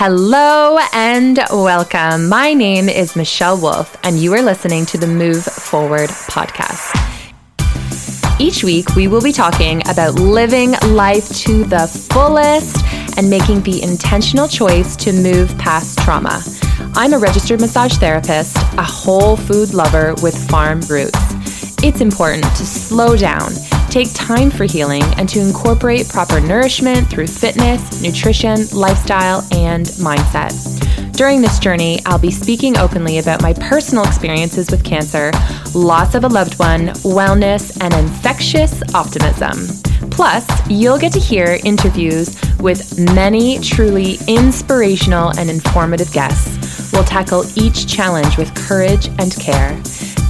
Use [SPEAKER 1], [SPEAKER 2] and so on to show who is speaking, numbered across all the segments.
[SPEAKER 1] Hello and welcome. My name is Michelle Wolf, and you are listening to the Move Forward podcast. Each week, we will be talking about living life to the fullest and making the intentional choice to move past trauma. I'm a registered massage therapist, a whole food lover with farm roots. It's important to slow down Take time for healing and to incorporate proper nourishment through fitness, nutrition, lifestyle, and mindset. During this journey, I'll be speaking openly about my personal experiences with cancer, loss of a loved one, wellness, and infectious optimism. Plus, you'll get to hear interviews with many truly inspirational and informative guests. We'll tackle each challenge with courage and care.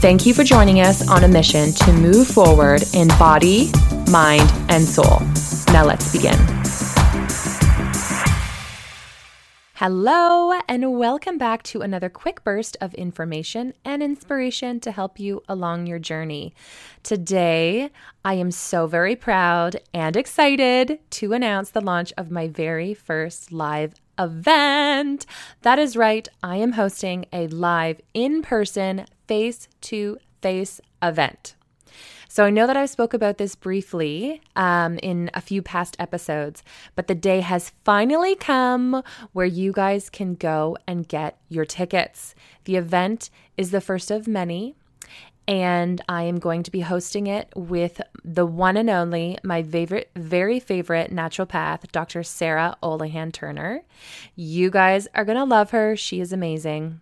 [SPEAKER 1] Thank you for joining us on a mission to move forward in body, mind, and soul. Now let's begin. Hello, and welcome back to another quick burst of information and inspiration to help you along your journey. Today, I am so very proud and excited to announce the launch of my very first live event. That is right, I am hosting a live in person face to face event. So I know that I spoke about this briefly um, in a few past episodes, but the day has finally come where you guys can go and get your tickets. The event is the first of many. And I am going to be hosting it with the one and only, my favorite, very favorite naturopath, Dr. Sarah Olahan Turner. You guys are going to love her. She is amazing.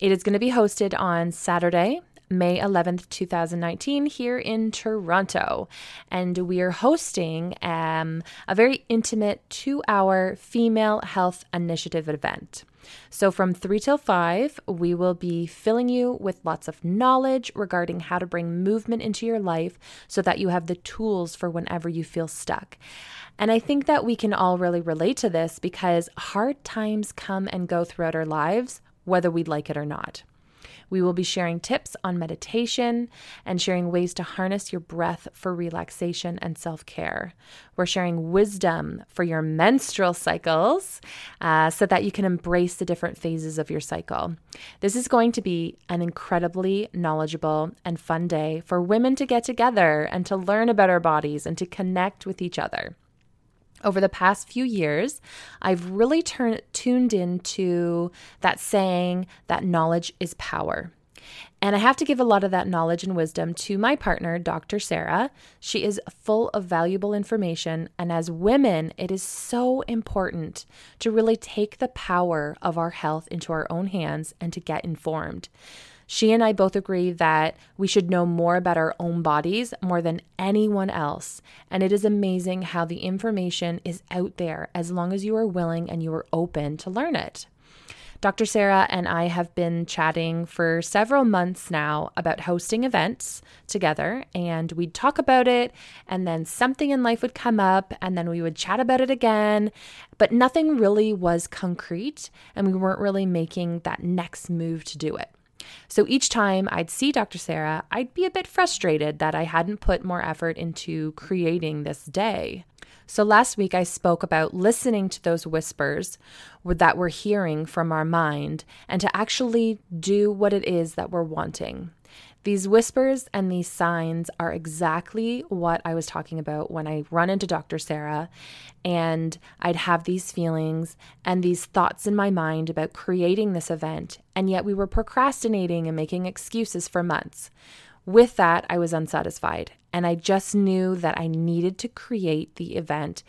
[SPEAKER 1] It is going to be hosted on Saturday, May 11th, 2019, here in Toronto. And we are hosting um, a very intimate two hour female health initiative event. So, from 3 till 5, we will be filling you with lots of knowledge regarding how to bring movement into your life so that you have the tools for whenever you feel stuck. And I think that we can all really relate to this because hard times come and go throughout our lives whether we like it or not. We will be sharing tips on meditation and sharing ways to harness your breath for relaxation and self care. We're sharing wisdom for your menstrual cycles uh, so that you can embrace the different phases of your cycle. This is going to be an incredibly knowledgeable and fun day for women to get together and to learn about our bodies and to connect with each other over the past few years, I've really tuned into that saying that knowledge is power. And I have to give a lot of that knowledge and wisdom to my partner, Dr. Sarah. She is full of valuable information. And as women, it is so important to really take the power of our health into our own hands and to get informed. She and I both agree that we should know more about our own bodies more than anyone else. And it is amazing how the information is out there as long as you are willing and you are open to learn it. Dr. Sarah and I have been chatting for several months now about hosting events together, and we'd talk about it, and then something in life would come up, and then we would chat about it again. But nothing really was concrete, and we weren't really making that next move to do it. So each time I'd see Dr. Sarah, I'd be a bit frustrated that I hadn't put more effort into creating this day. So last week I spoke about listening to those whispers that we're hearing from our mind and to actually do what it is that we're wanting. These whispers and these signs are exactly what I was talking about when I run into Dr. Sarah and I'd have these feelings and these thoughts in my mind about creating this event, and yet we were procrastinating and making excuses for months. With that, I was unsatisfied, and I just knew that I needed to create the event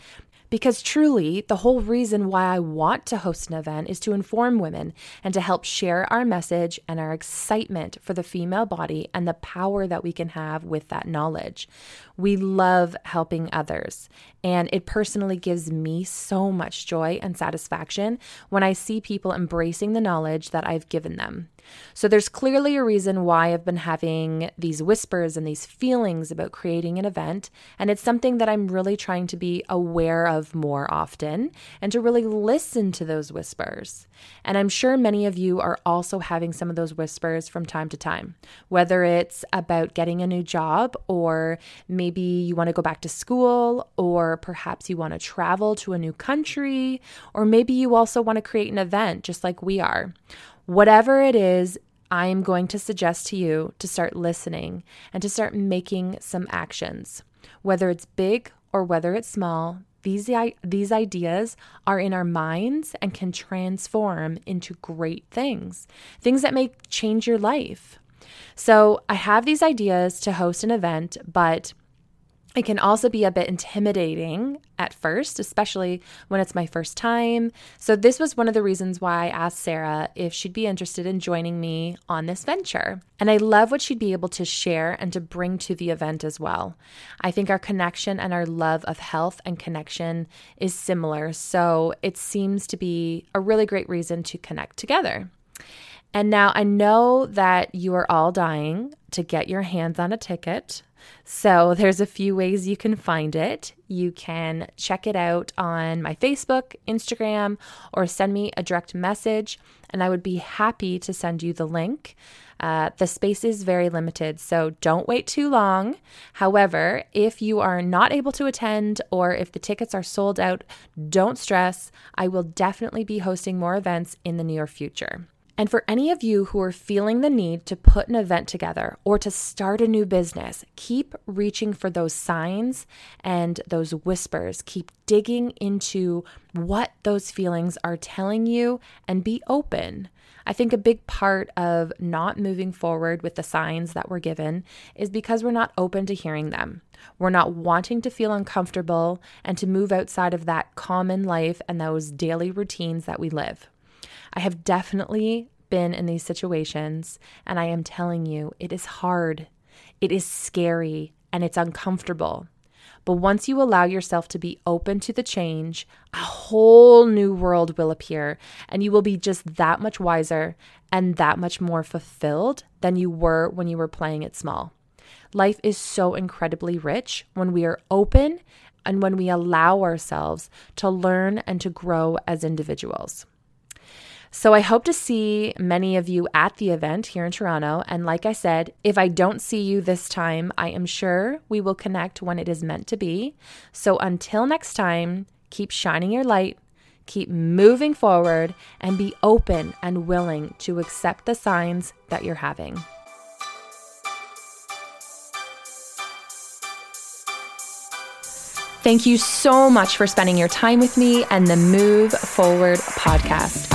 [SPEAKER 1] because truly, the whole reason why I want to host an event is to inform women and to help share our message and our excitement for the female body and the power that we can have with that knowledge. We love helping others, and it personally gives me so much joy and satisfaction when I see people embracing the knowledge that I've given them. So there's clearly a reason why I've been having these whispers and these feelings about creating an event. And it's something that I'm really trying to be aware of more often and to really listen to those whispers. And I'm sure many of you are also having some of those whispers from time to time, whether it's about getting a new job or maybe maybe you want to go back to school, or perhaps you want to travel to a new country, or maybe you also want to create an event just like we are. Whatever it is, I am going to suggest to you to start listening and to start making some actions. Whether it's big or whether it's small, these, these ideas are in our minds and can transform into great things, things that may change your life. So, I have these ideas to host an event, but it can also be a bit intimidating at first, especially when it's my first time. So, this was one of the reasons why I asked Sarah if she'd be interested in joining me on this venture. And I love what she'd be able to share and to bring to the event as well. I think our connection and our love of health and connection is similar. So, it seems to be a really great reason to connect together. And now I know that you are all dying to get your hands on a ticket. So there's a few ways you can find it. You can check it out on my Facebook, Instagram, or send me a direct message, and I would be happy to send you the link. Uh, the space is very limited, so don't wait too long. However, if you are not able to attend or if the tickets are sold out, don't stress. I will definitely be hosting more events in the near future. And for any of you who are feeling the need to put an event together or to start a new business, keep reaching for those signs and those whispers. Keep digging into what those feelings are telling you and be open. I think a big part of not moving forward with the signs that we're given is because we're not open to hearing them. We're not wanting to feel uncomfortable and to move outside of that common life and those daily routines that we live. I have definitely been in these situations, and I am telling you, it is hard, it is scary, and it's uncomfortable. But once you allow yourself to be open to the change, a whole new world will appear, and you will be just that much wiser and that much more fulfilled than you were when you were playing it small. Life is so incredibly rich when we are open and when we allow ourselves to learn and to grow as individuals. So I hope to see many of you at the event here in Toronto. And like I said, if I don't see you this time, I am sure we will connect when it is meant to be. So until next time, keep shining your light, keep moving forward, and be open and willing to accept the signs that you're having. Thank you so much for spending your time with me and the Move Forward podcast.